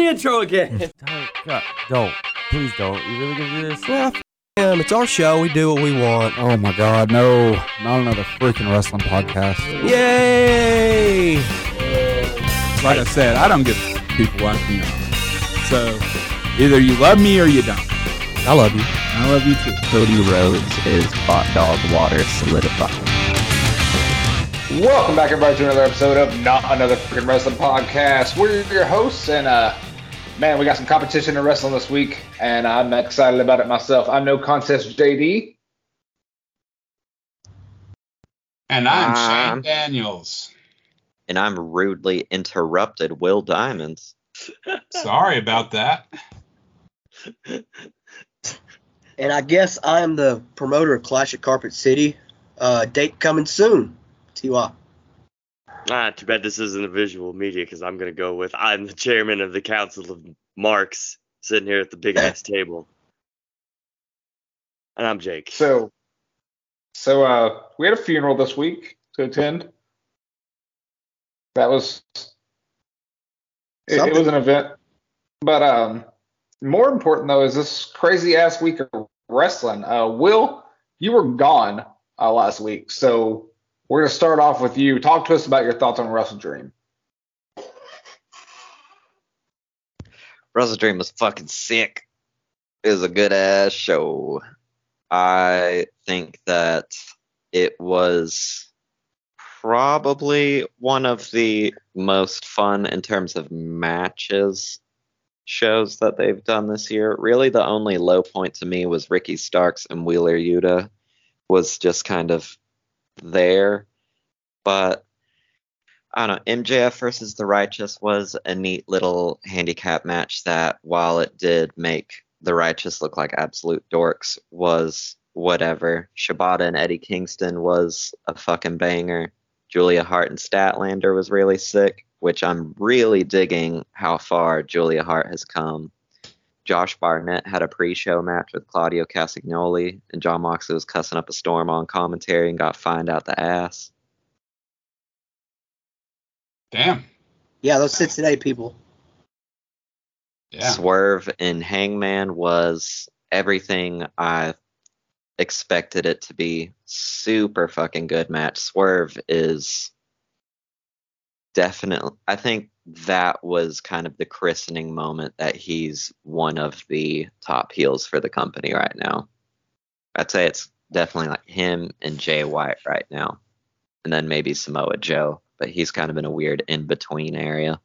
the intro again. Don't, God, don't. Please don't. You really gonna do this? Yeah, f- him. It's our show. We do what we want. Oh my god, no. Not another freaking wrestling podcast. Yay! Like I said, I don't get people like me. So either you love me or you don't. I love you. I love you too. Cody Rhodes is hot dog water solidified. Welcome back, everybody, to another episode of Not Another Freaking Wrestling Podcast. We're your hosts, and uh, man, we got some competition in wrestling this week, and I'm excited about it myself. I'm no contest JD. And I'm Um, Shane Daniels. And I'm rudely interrupted Will Diamonds. Sorry about that. And I guess I'm the promoter of Clash at Carpet City. Uh, date coming soon. TY. Ah, too bad this isn't a visual media because I'm going to go with I'm the chairman of the Council of Marks sitting here at the big ass table. And I'm Jake. So, so uh, we had a funeral this week to attend. That was it, it was an event, but um, more important though is this crazy ass week of wrestling. Uh, Will, you were gone uh, last week, so we're gonna start off with you. Talk to us about your thoughts on WrestleDream. Russell Dream was fucking sick. It was a good ass show. I think that it was probably one of the most fun in terms of matches shows that they've done this year. Really, the only low point to me was Ricky Starks and Wheeler Yuta was just kind of there. But I don't know. MJF versus the Righteous was a neat little handicap match that, while it did make the Righteous look like absolute dorks, was whatever. Shibata and Eddie Kingston was a fucking banger. Julia Hart and Statlander was really sick, which I'm really digging how far Julia Hart has come. Josh Barnett had a pre-show match with Claudio Castagnoli, and Jon Moxley was cussing up a storm on commentary and got fined out the ass. Damn. Yeah, those Cincinnati people. Yeah. Swerve and Hangman was everything I expected it to be. Super fucking good match. Swerve is definitely, I think that was kind of the christening moment that he's one of the top heels for the company right now. I'd say it's definitely like him and Jay White right now. And then maybe Samoa Joe, but he's kind of in a weird in between area.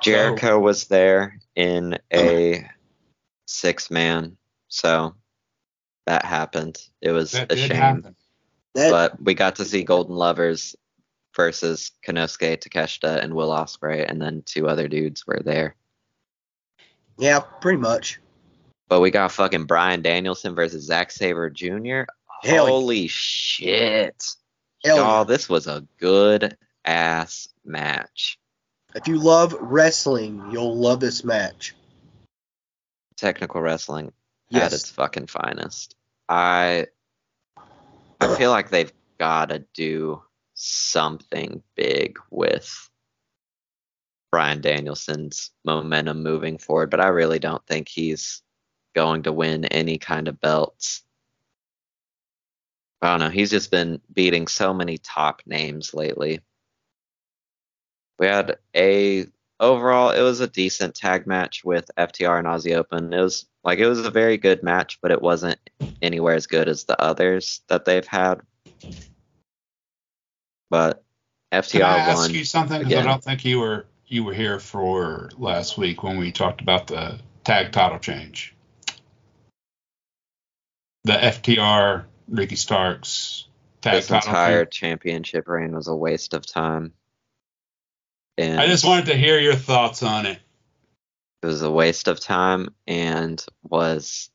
Jericho was there in a six man, so that happened. It was That a shame, happen. That, but we got to see Golden Lovers versus Konosuke Takeshita and Will Ospreay, and then two other dudes were there. yeah, pretty much. But we got fucking Bryan Danielson versus Zack Sabre Jr. Hell yeah. Holy shit! Hell. Y'all, this was a good ass match. If you love wrestling, you'll love this match. Technical wrestling at Yes. its fucking finest. I I feel like they've got to do something big with Bryan Danielson's momentum moving forward, but I really don't think he's going to win any kind of belts. I don't know. He's just been beating so many top names lately. We had a overall it was a decent tag match with FTR and Aussie Open. It was like it was a very good match, but it wasn't anywhere as good as the others that they've had. But FTR Can I ask won. you something? Because I don't think you were you were here for last week when we talked about the tag title change. The FTR Ricky Starks tag This title. entire championship reign was a waste of time. And I just wanted to hear your thoughts on it. it was a waste of time and was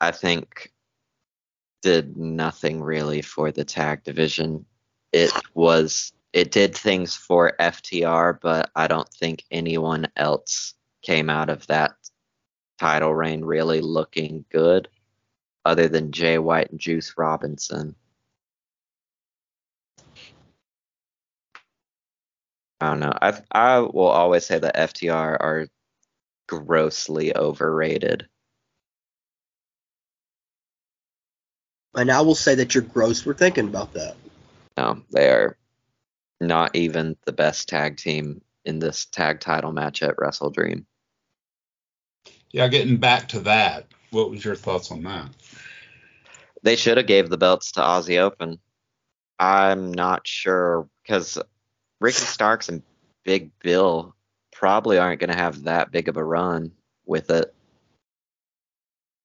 I think did nothing really for the tag division. It was it did things for FTR, but I don't think anyone else came out of that title reign really looking good other than Jay White and Juice Robinson. I don't know. I I will always say that FTR are grossly overrated. And I will say that you're gross for thinking about that. No, they are not even the best tag team in this tag title match at Wrestle Dream. Yeah, getting back to that, what was your thoughts on that? They should have gave the belts to Aussie Open. I'm not sure because Ricky Starks and Big Bill probably aren't going to have that big of a run with it.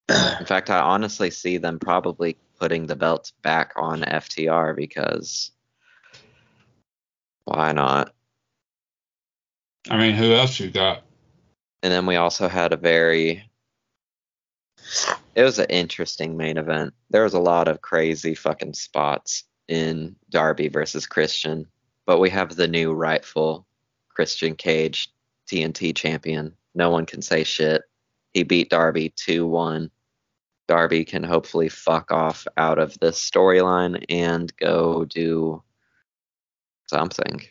In fact, I honestly see them probably putting the belts back on FTR because why not? I mean, who else you got? And then we also had a very it was an interesting main event. There was a lot of crazy fucking spots in Darby versus Christian, but we have the new rightful Christian Cage TNT champion. No one can say shit. He beat Darby 2 1. Darby can hopefully fuck off out of this storyline and go do something.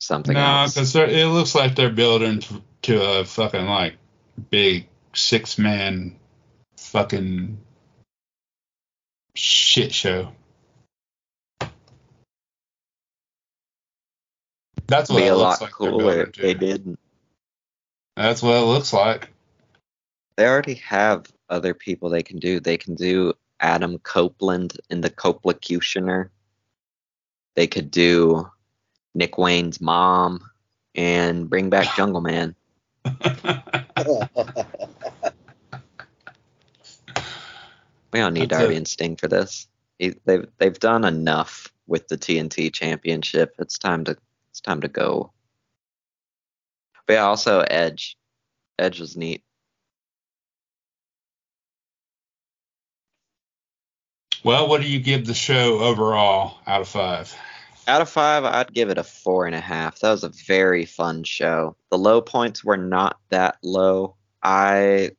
Something else. No, because it looks like they're building t- to a fucking like big six man fucking shit show. That's what Be it a looks lot like cooler if they didn't. That's what it looks like. They already have other people they can do. They can do Adam Copeland in the Copelocutioner. They could do Nick Wayne's mom and bring back Jungle Man. We don't need That's Darby it. and Sting for this. They've they've done enough with the TNT Championship. It's time to it's time to go. But yeah, also Edge. Edge was neat. well, what do you give the show overall out of five? Out of five, I'd give it a four and a half. That was a very fun show. The low points were not that low. I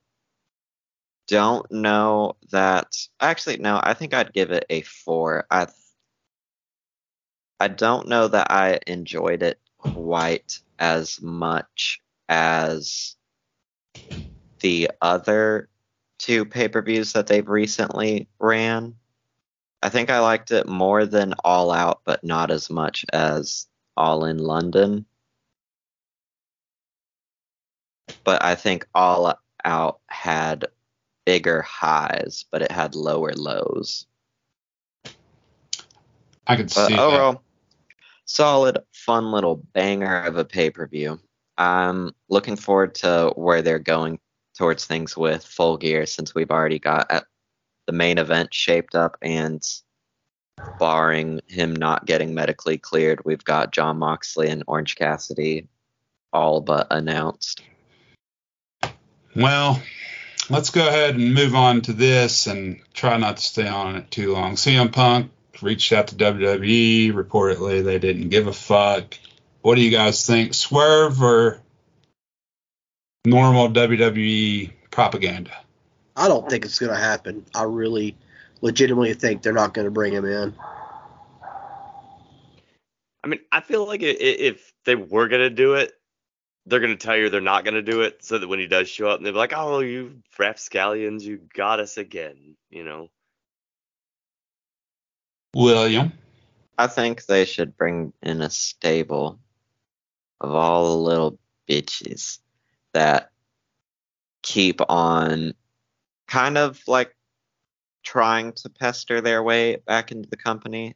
don't know that. Actually, no. I think I'd give it a four. I I don't know that I enjoyed it quite as much as the other two pay-per-views that they've recently ran. I think I liked it more than All Out, but not as much as All in London. But I think All Out had bigger highs, but it had lower lows. I can But see that. overall, solid, fun little banger of a pay per view. I'm looking forward to where they're going towards things with full gear since we've already got at the main event shaped up and barring him not getting medically cleared, we've got Jon Moxley and Orange Cassidy all but announced. Well, let's go ahead and move on to this and try not to stay on it too long. CM Punk reached out to WWE. Reportedly, they didn't give a fuck. What do you guys think? Swerve or normal WWE propaganda? I don't think it's going to happen. I really legitimately think they're not going to bring him in. I mean, I feel like i- i- if they were gonna do it, they're gonna tell you they're not gonna do it, so that when he does show up, they'll be like, "Oh, you rapscallions, you got us again," you know. William. I think they should bring in a stable of all the little bitches that keep on kind of like trying to pester their way back into the company,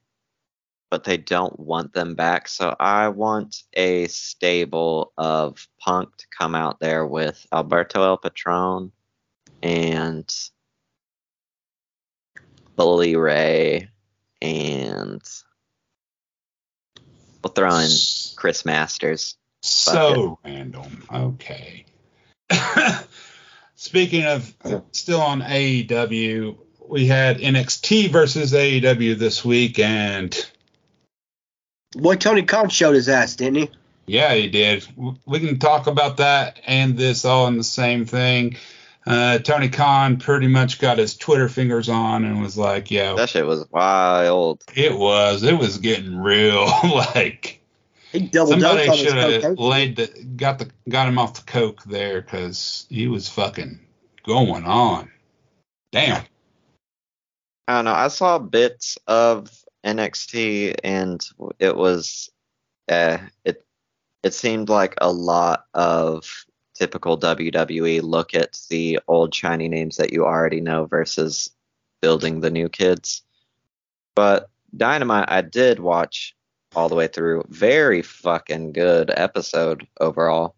but they don't want them back. So I want a stable of Punk to come out there with Alberto El Patron and Bully Ray and we'll throw in Chris Masters. So random. Okay. Speaking of still on AEW, we had NXT versus AEW this week, and Boy, Tony Khan showed his ass, didn't he? yeah, he did. We can talk about that and this all in the same thing. Uh, Tony Khan pretty much got his Twitter fingers on and was like, "Yeah, That shit was wild. it was. It was getting real. like, He double dosed Somebody should have laid the got the got him off the coke there because he was fucking going on. Damn. I don't know. I saw bits of NXT and it was, uh, it it seemed like a lot of typical WWE. Look at the old shiny names that you already know versus building the new kids. But Dynamite, I did watch all the way through. Very fucking good episode overall.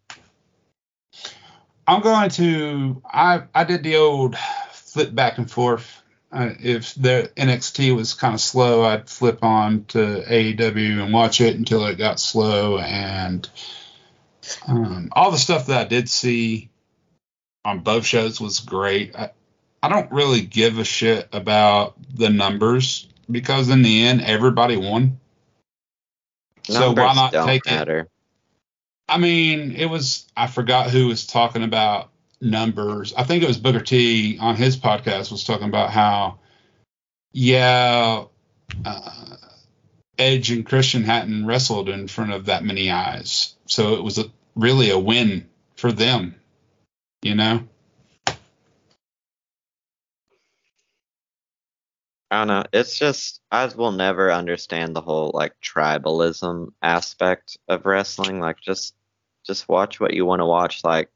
I'm going to. I I did the old flip back and forth. Uh, if the NXT was kind of slow, I'd flip on to AEW and watch it until it got slow. And um, all the stuff that I did see on both shows was great. I, I don't really give a shit about the numbers because in the end, everybody won. So why not take it? matter. I mean, it was I forgot who was talking about numbers. I think it was Booker T on his podcast was talking about how yeah, uh, Edge and Christian hadn't wrestled in front of that many eyes, so it was a, really a win for them. You know, I don't know. It's just I will never understand the whole like tribalism aspect of wrestling. Like just just watch what you want to watch. Like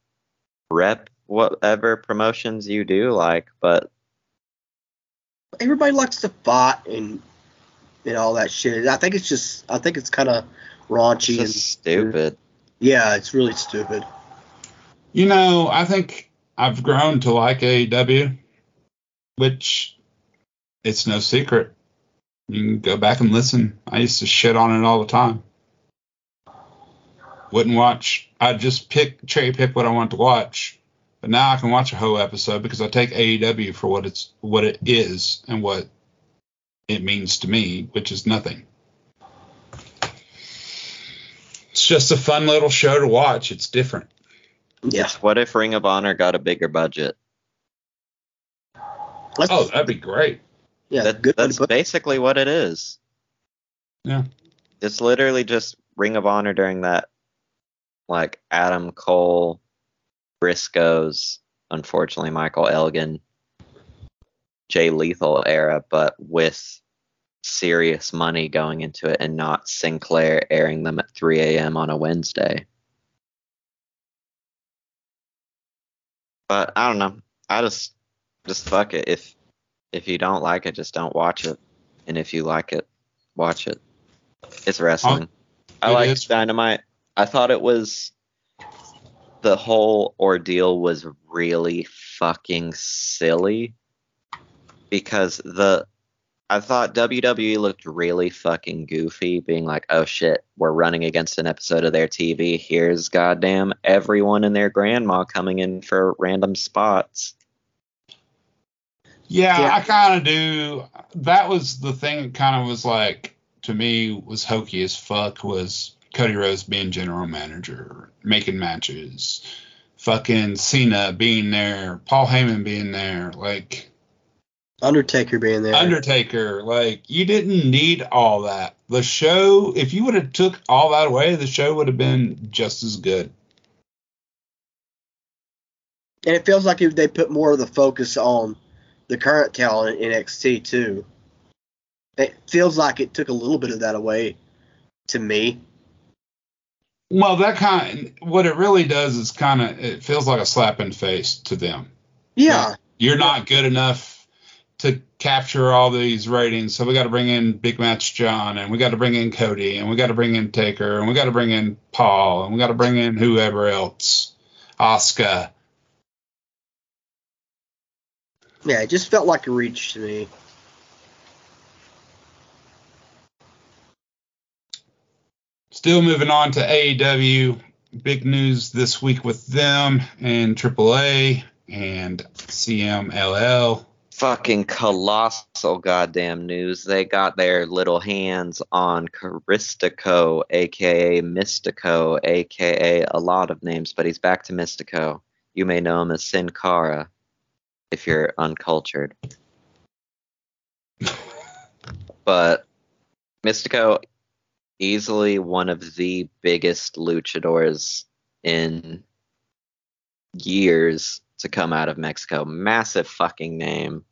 rep whatever promotions you do like, but Everybody likes to fight and and all that shit. I think it's just I think it's kind of it's raunchy and just stupid. Yeah, it's really stupid. you know, I think I've grown to like AEW, which it's no secret. You can go back and listen. I used to shit on it all the time. Wouldn't watch. I'd just pick cherry pick what I want to watch. But now I can watch a whole episode because I take AEW for what it's what it is and what it means to me, which is nothing. It's just a fun little show to watch. It's different. Yeah. It's what if Ring of Honor got a bigger budget? Let's, Oh, that'd be great. yeah, That, good that's basically what it is. Yeah. It's literally just Ring of Honor during that like Adam Cole, Briscoes, unfortunately Michael Elgin, Jay Lethal era, but with serious money going into it and not Sinclair airing them at 3 a.m. on a Wednesday. But I don't know. I just just fuck it. If if you don't like it, just don't watch it. And if you like it, watch it. It's wrestling. I like. Dynamite. I thought it was the whole ordeal was really fucking silly because the I thought WWE looked really fucking goofy, being like, "Oh shit, we're running against an episode of their TV. Here's goddamn everyone and their grandma coming in for random spots." Yeah, Yeah. I kind of do. That was the thing that kind of was like to me was hokey as fuck was Cody Rhodes being general manager, making matches, fucking Cena being there, Paul Heyman being there, like Undertaker being there. Undertaker. Like you didn't need all that. The show, if you would have took all that away, the show would have been just as good. and it feels like if they put more of the focus on the current talent in NXT too. It feels like it took a little bit of that away to me. Well, that kind what it really does is kind of it feels like a slap in the face to them. Yeah. you're not good enough to capture all these ratings. So we got to bring in Big Match John, and we got to bring in Cody, and we got to bring in Taker, and we got to bring in Paul, and we got to bring in whoever else, Oscar. Yeah, it just felt like a reach to me. Still moving on to AEW. Big news this week with them and AAA and CMLL. Fucking colossal goddamn news. They got their little hands on Caristico, aka Mystico, aka a lot of names, but he's back to Mystico. You may know him as Sin Cara if you're uncultured. but Mystico, easily one of the biggest luchadors in years to come out of Mexico. Massive fucking name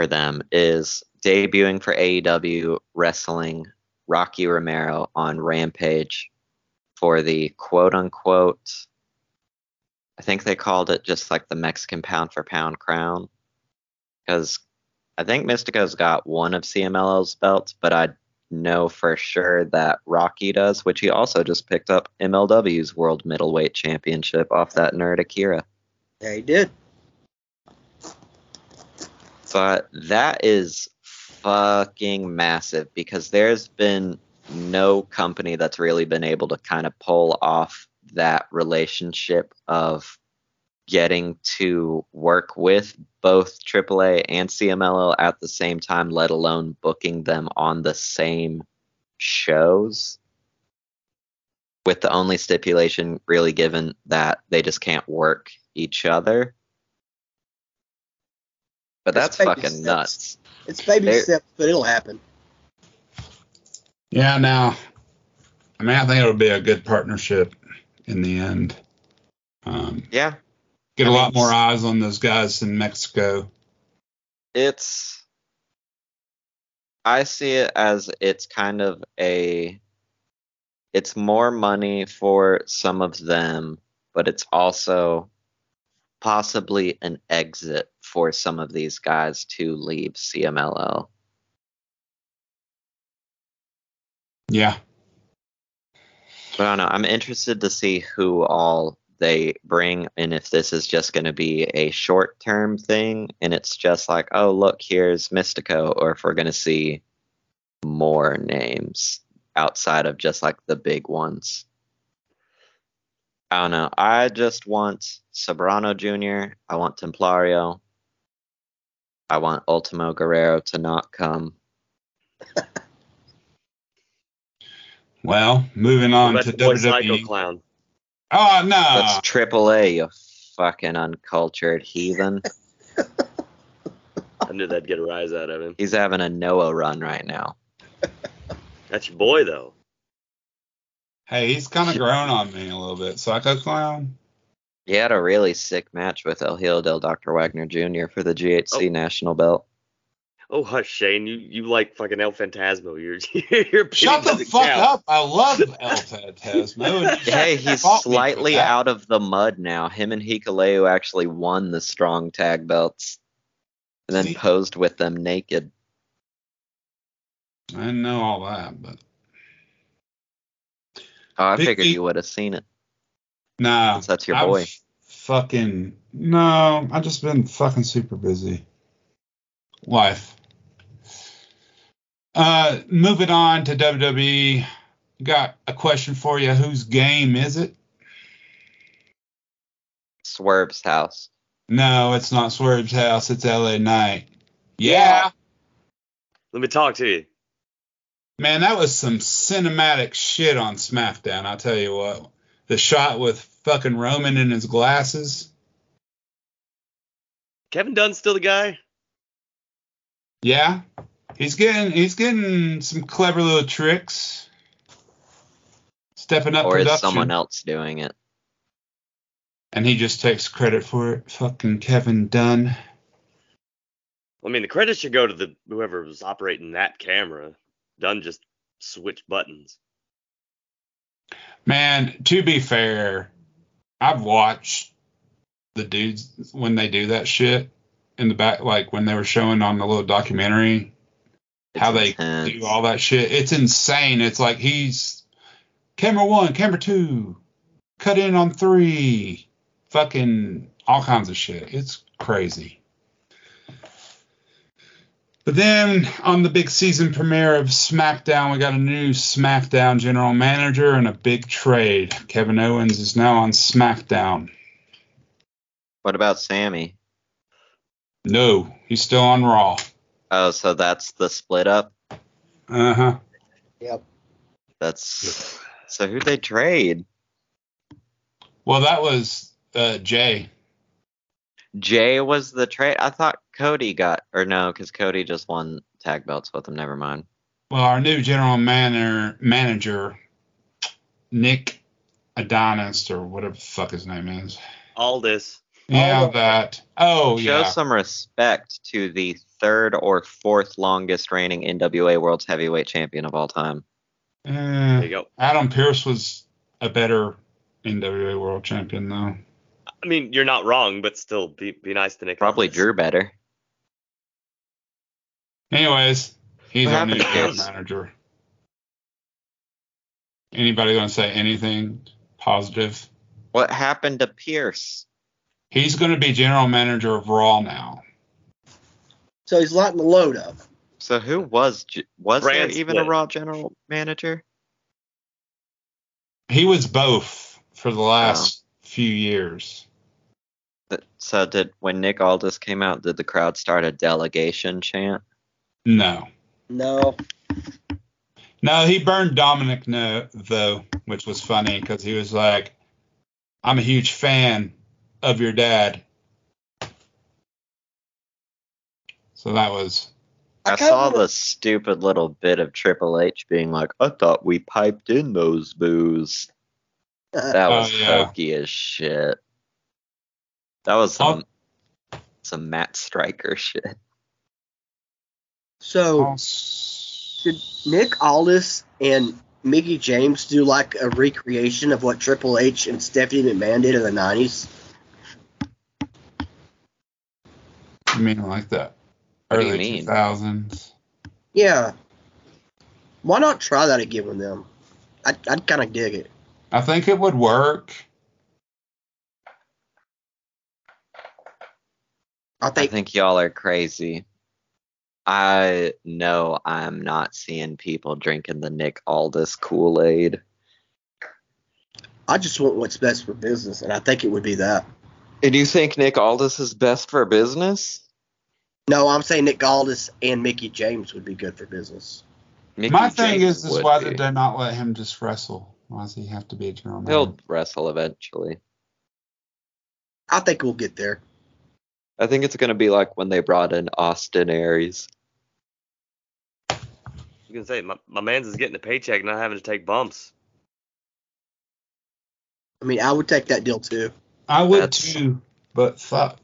for them is debuting for AEW wrestling Rocky Romero on Rampage for the quote unquote I think they called it just like the Mexican pound for pound crown. Because I think Mystico's got one of CMLL's belts, but I know for sure that Rocky does, which he also just picked up MLW's World Middleweight Championship off that nerd Akira. Yeah, he did. But that is fucking massive because there's been no company that's really been able to kind of pull off that relationship of getting to work with both AAA and CMLL at the same time, let alone booking them on the same shows. With the only stipulation really given that they just can't work each other. But That's that's, baby fucking steps. nuts. It's baby There- steps, but it'll happen. Yeah, now, I mean, I think it'll be a good partnership in the end. Um, Yeah, get a I lot mean, more eyes on those guys in Mexico. it's I see it as it's kind of a it's more money for some of them, but it's also possibly an exit for some of these guys to leave CMLL. Yeah. But I don't know. I'm interested to see who all they bring and if this is just going to be a short term thing and it's just like, oh, look, here's Mystico, or if we're going to see more names outside of just like the big ones. I don't know. I just want Soberano Jr., I want Templario, I want Ultimo Guerrero to not come. Well, moving on What to about the boy WWE. Clown? Oh no! That's Triple A, you fucking uncultured heathen. I knew that'd get a rise out of him. He's having a Noah run right now. That's your boy, though. hey, he's kind of grown on me a little bit. Psycho Clown. He had a really sick match with El Hijo del Dr. Wagner Jr. for the GHC Oh. national belt. Oh, hush, Shane. You you like fucking El Phantasmo. You're you're Shut the fuck count. up! I love El Phantasmo. and you Hey, he's fought me for slightly out of the mud now. Him and Hikuleo actually won the strong tag belts and then See? posed with them naked. I didn't know all that, but Oh, I Big figured Pete- you would have seen it nah. since that's your I've boy. Fucking no, I've just been fucking super busy. Life. Uh, moving on to WWE. Got a question for you. Whose game is it? Swerve's house. No, it's not Swerve's house. It's LA Knight. Yeah, Let me talk to you. man, that was some cinematic shit on SmackDown. I'll tell you what. The shot with fucking Roman in his glasses. Kevin Dunn's still the guy. Yeah, he's getting he's getting some clever little tricks. Stepping up Or is someone else doing it? and he just takes credit for it. Fucking Kevin Dunn. I mean, the credit should go to the whoever was operating that camera. Dunn just switched buttons. Man, to be fair, I've watched the dudes when they do that shit in the back, like when they were showing on the little documentary It's how they intense. do all that shit. It's insane. It's like he's camera one, camera two, cut in on three, fucking all kinds of shit. It's crazy. But then on the big season premiere of SmackDown, we got a new SmackDown general manager and a big trade. Kevin Owens is now on SmackDown. What about Sammy? No, he's still on Raw. Oh, so that's the split up? Uh huh. Yep. That's so who'd they trade? Well, that was uh, Jay. Jay was the trade. I thought Cody got, or no, because Cody just won tag belts with him. Never mind. Well, our new general manager, manager Nick Adonis, or whatever the fuck his name is. Aldis. Yeah, Aldis. that. Oh, Show yeah. Show some respect to the third or fourth longest reigning NWA World's Heavyweight Champion of all time. There Eh, you go. Adam Pearce was a better NWA World Champion, though. I mean, you're not wrong, but still, be be nice to Nick. Probably Aldis. Drew better. Anyways, he's What our new happened general manager. Anybody gonna say anything positive? What happened to Pearce? He's gonna be general manager of Raw now. So he's lighting the load up. So who was was Brand there even a. Raw general manager? He was both for the last oh. few years. Th- So did when Nick Aldis came out, did the crowd start a delegation chant? No. No. No, he burned Dominic no, though, which was funny because he was like, "I'm a huge fan of your dad." So that was I, I saw wanna- the stupid little bit of Triple H being like, "I thought we piped in those boos." Uh, that Oh, was yeah. hokey as shit. That was some some Matt Striker shit. So oh. did Nick Aldis and Mickie James do like a recreation of what Triple H and Stephanie McMahon did in the nineties? I mean like that What early mean? 2000s. Yeah. Why not try that again with them? I'd, I'd kind of dig it. I think it would work. I I think, think y'all are crazy. I know I'm not seeing people drinking the Nick Aldis Kool Aid. I just want what's best for business, and I think it would be that. And you think Nick Aldis is best for business? No, I'm saying Nick Aldis and Mickie James would be good for business. Mickie My thing is, is why be. did they not let him just wrestle? Why does he have to be a general manager? He'll wrestle eventually. I think we'll get there. I think it's gonna be like when they brought in Austin Aries. You can say my, my man's is getting a paycheck, not having to take bumps. I mean, I would take that deal too. I would That's- too, but fuck.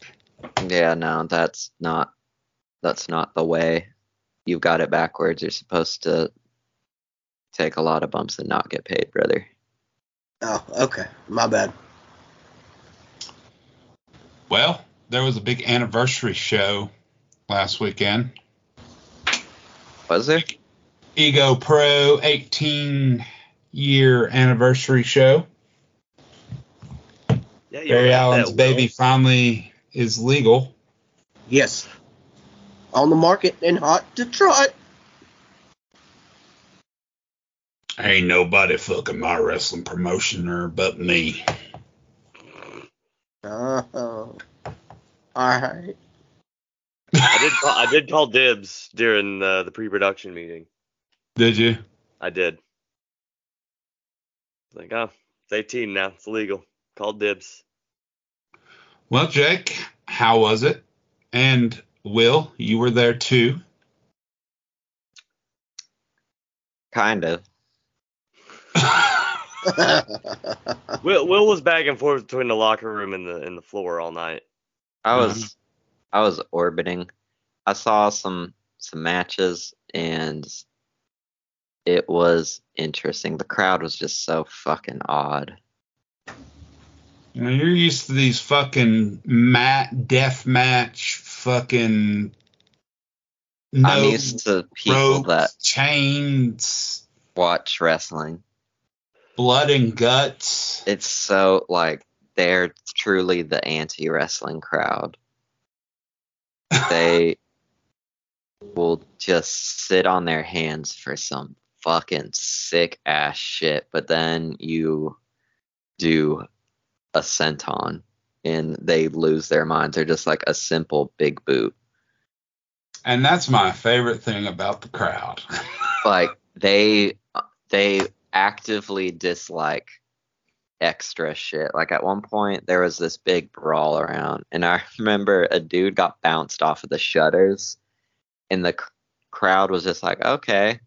Yeah, no, that's not that's not the way. You've got it backwards. You're supposed to take a lot of bumps and not get paid, brother. Oh, okay. My bad. Well, there was a big anniversary show last weekend. Was there? Ego Pro 18 year anniversary show. Yeah, Barry Allen's Will. baby finally is legal. Yes. On the market in hot Detroit. Ain't nobody fucking my wrestling promotioner but me. Uh, all right. I did. Call, I did call dibs during uh, the pre-production meeting. Did you? I did. Like, oh, it's 18 now. It's legal. Called dibs. Well, Jake, how was it? And Will, you were there too. Kind of. Will Will was back and forth between the locker room and the and the floor all night. I was I was orbiting. I saw some some matches and it was interesting. The crowd was just so fucking odd. You know, you're used to these fucking mat death match fucking no I'm used to people ropes, that chains, watch wrestling. blood and guts. It's so like they're truly the anti wrestling crowd. They will just sit on their hands for some fucking sick ass shit, but then you do a senton and they lose their minds. They're just like a simple big boot. And that's my favorite thing about the crowd. like they they actively dislike extra shit. Like at one point there was this big brawl around and I remember a dude got bounced off of the shutters and the crowd was just like, "Okay."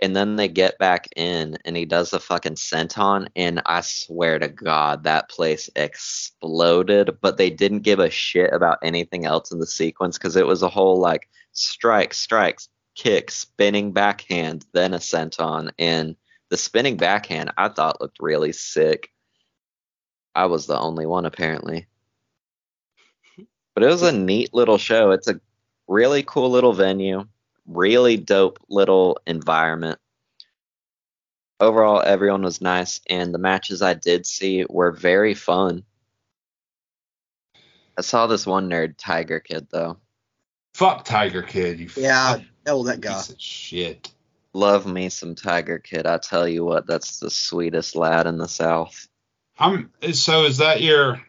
And then they get back in and he does the fucking senton and I swear to God that place exploded, but they didn't give a shit about anything else in the sequence because it was a whole like strike, strikes, kick, spinning backhand, then a senton. And the spinning backhand I thought looked really sick. I was the only one apparently. But it was a neat little show. It's a really cool little venue really dope little environment. Overall, everyone was nice, and the matches I did see were very fun. I saw this one nerd, Tiger Kid, though. Fuck Tiger Kid, you Yeah, fucking hell that guy. piece of shit. Love me some Tiger Kid. I tell you what, that's the sweetest lad in the South. I'm so is that your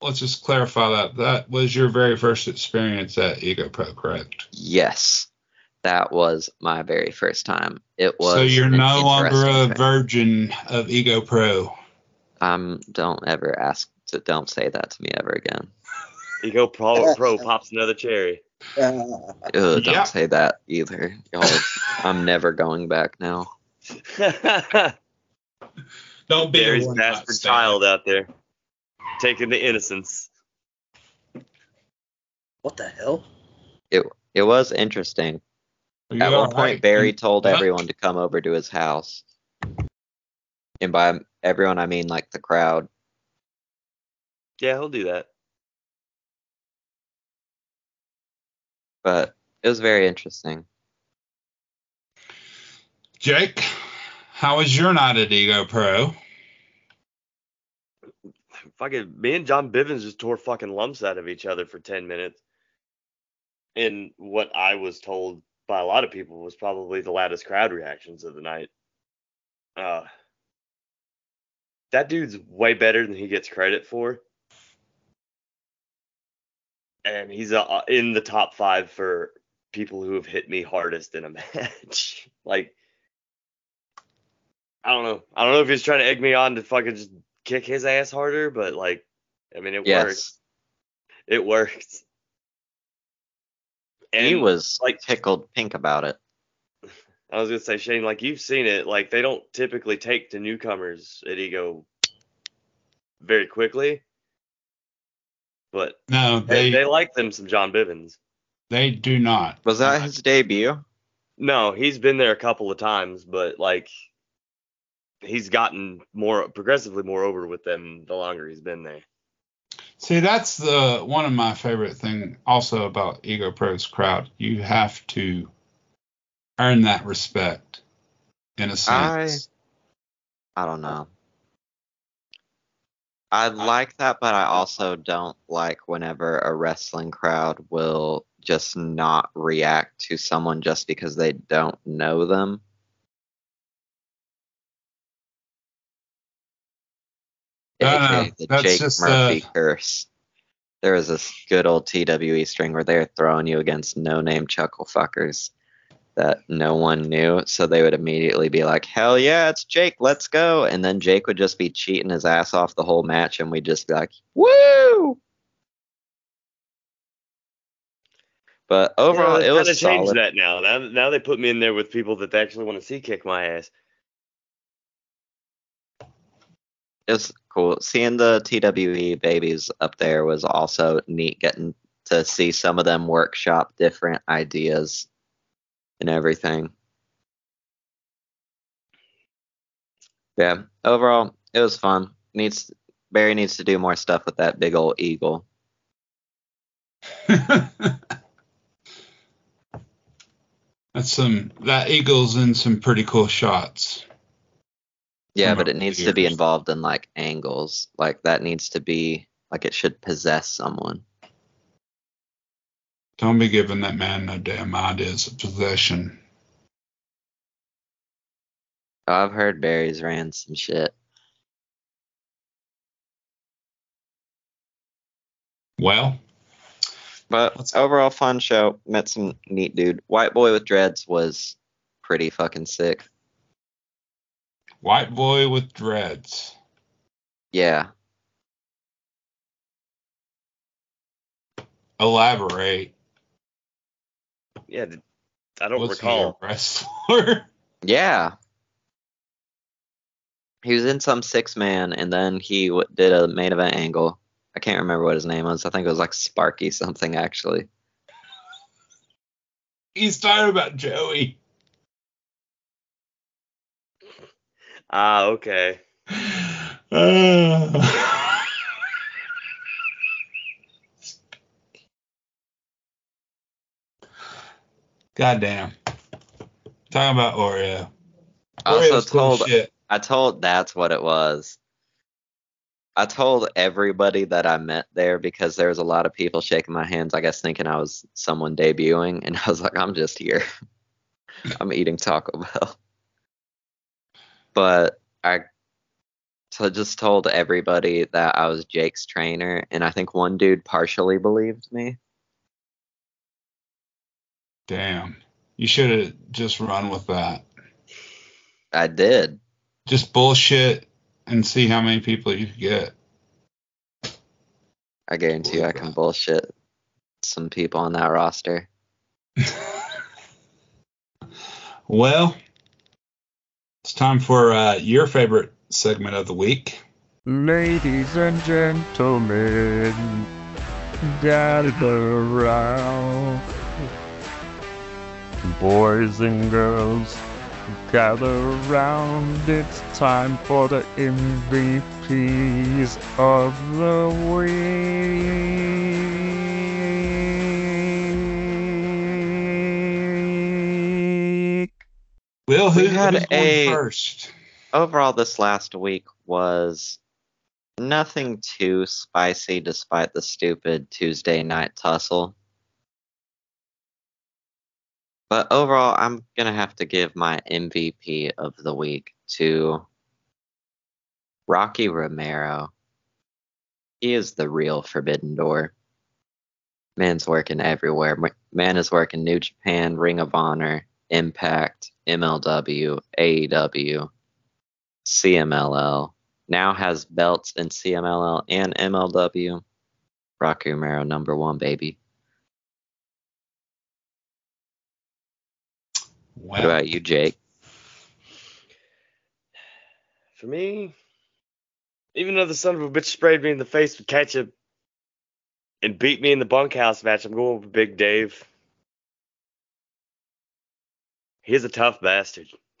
let's just clarify that. That was your very first experience at Ego Pro, correct? Yes, that was my very first time. It was. So you're no longer a interesting virgin of Ego Pro. Um, don't ever ask to. Don't say that to me ever again. Ego Pro, Pro pops another cherry. Uh, Ugh, don't Yeah. say that either. Y'all, I'm never going back now. Don't be Barry's a bastard child out there, taking the innocence. what the hell? It it was interesting. You At one point, right? Barry told Yeah. everyone to come over to his house. And by everyone, I mean like the crowd. Yeah, he'll do that. But it was very interesting. Jake, how was your night at Ego Pro? Fucking me and John Bivens just tore fucking lumps out of each other for ten minutes. And what I was told by a lot of people was probably the loudest crowd reactions of the night. Uh, that dude's way better than he gets credit for. And he's uh, in the top five for people who have hit me hardest in a match. like, I don't know. I don't know if he's trying to egg me on to fucking just kick his ass harder, but like, I mean, it. Yes. It worked. And he was like- tickled pink about it. I was gonna say, Shane, like you've seen it, like they don't typically take to newcomers at Ego very quickly, but No, they, they they like them some John Bivens. they do not. Was that his debut? No, he's been there a couple of times, but like he's gotten more progressively more over with them the longer he's been there. See, that's the one of my favorite thing also about Ego Pro's crowd. You have to earn that respect in a sense. I don't know. I like that, but I also don't like whenever a wrestling crowd will just not react to someone just because they don't know them. AKA the Jake just, Murphy uh, curse. There was this good old TWE string where they're throwing you against no name chuckle fuckers that no one knew. So they would immediately be like, Hell yeah, it's Jake, let's go. And then Jake would just be cheating his ass off the whole match and we'd just be like, Woo! But overall, Yeah, it was kinda changed that now. now. Now they put me in there with people that they actually want to see kick my ass. It was cool. Seeing the TWE babies up there was also neat getting to see some of them workshop different ideas and everything. Yeah, overall, it was fun. Needs Barry needs to do more stuff with that big old eagle. That's some that eagle's in some pretty cool shots. Yeah, but it needs to be involved in like angles. Like that needs to be like it should possess someone. Don't be giving that man no damn ideas of possession. Oh, I've heard Barry's ran some shit. Well, But Let's- overall, fun show. Met some neat dude. White boy with dreads was pretty fucking sick. white boy with dreads. Yeah. Elaborate. Yeah, I don't Was he a recall. wrestler? Yeah. He was in some six man, and then he w- did a main event angle. I can't remember what his name was. I think it was like Sparky something, actually. He's talking about Joey. Ah, okay. Uh, Goddamn. Talking about Oreo. I also cool told shit. I told that's what it was. I told everybody that I met there because there was a lot of people shaking my hands, I guess thinking I was someone debuting, and I was like, I'm just here. I'm eating Taco Bell. But I so just told everybody that I was Jayke's trainer, and I think one dude partially believed me. Damn. You should have just run with that. I did. Just bullshit and see how many people you could get. I guarantee you I can bullshit some people on that roster. well, it's time for uh, your favorite segment of the week. Ladies and gentlemen, gather around. Boys and girls, gather around. It's time for the MVPs of the week. Will, who, We had a- first? overall this last week was nothing too spicy despite the stupid Tuesday night tussle. But overall, I'm going to have to give my MVP of the week to Rocky Romero. He is the real Forbidden Door. Man's working everywhere. Man is working New Japan, Ring of Honor, Impact, MLW, AEW. CMLL, now has belts in CMLL and MLW. Rocky Romero, number one, baby. What about you, Jayke? For me, even though the son of a bitch sprayed me in the face with ketchup and beat me in the bunkhouse match, I'm going with Big Dave. He's a tough bastard.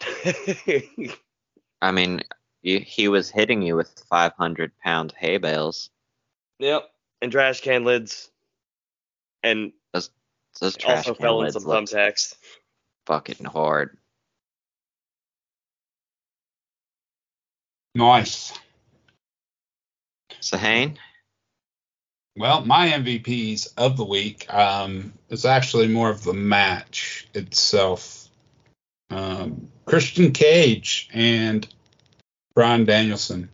I mean, you, he was hitting you with 500 pound hay bales. yep. And trash can lids. And Those trash also can fell in lids some thumbtacks. Fucking hard. nice. Sahane? Well, my MVPs of the week um, is actually more of the match itself. Um, Christian Cage and Bryan Danielson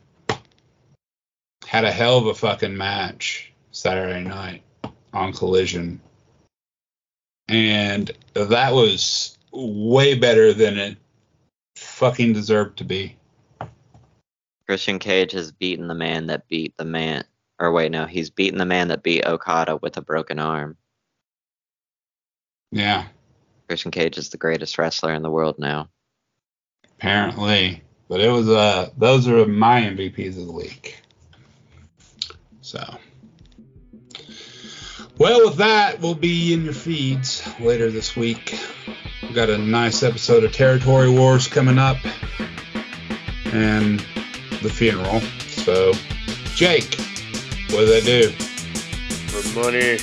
had a hell of a fucking match Saturday night on Collision. And that was way better than it fucking deserved to be. Christian Cage has beaten the man that beat the man. Or wait, no, he's beaten the man that beat Okada with a broken arm. Yeah, Christian Cage is the greatest wrestler in the world now. apparently. But it was uh those are my MVPs of the week. So well with that we'll be in your feeds later this week. We got a nice episode of Territory Wars coming up and the funeral. So Jayke, what do they do? For money.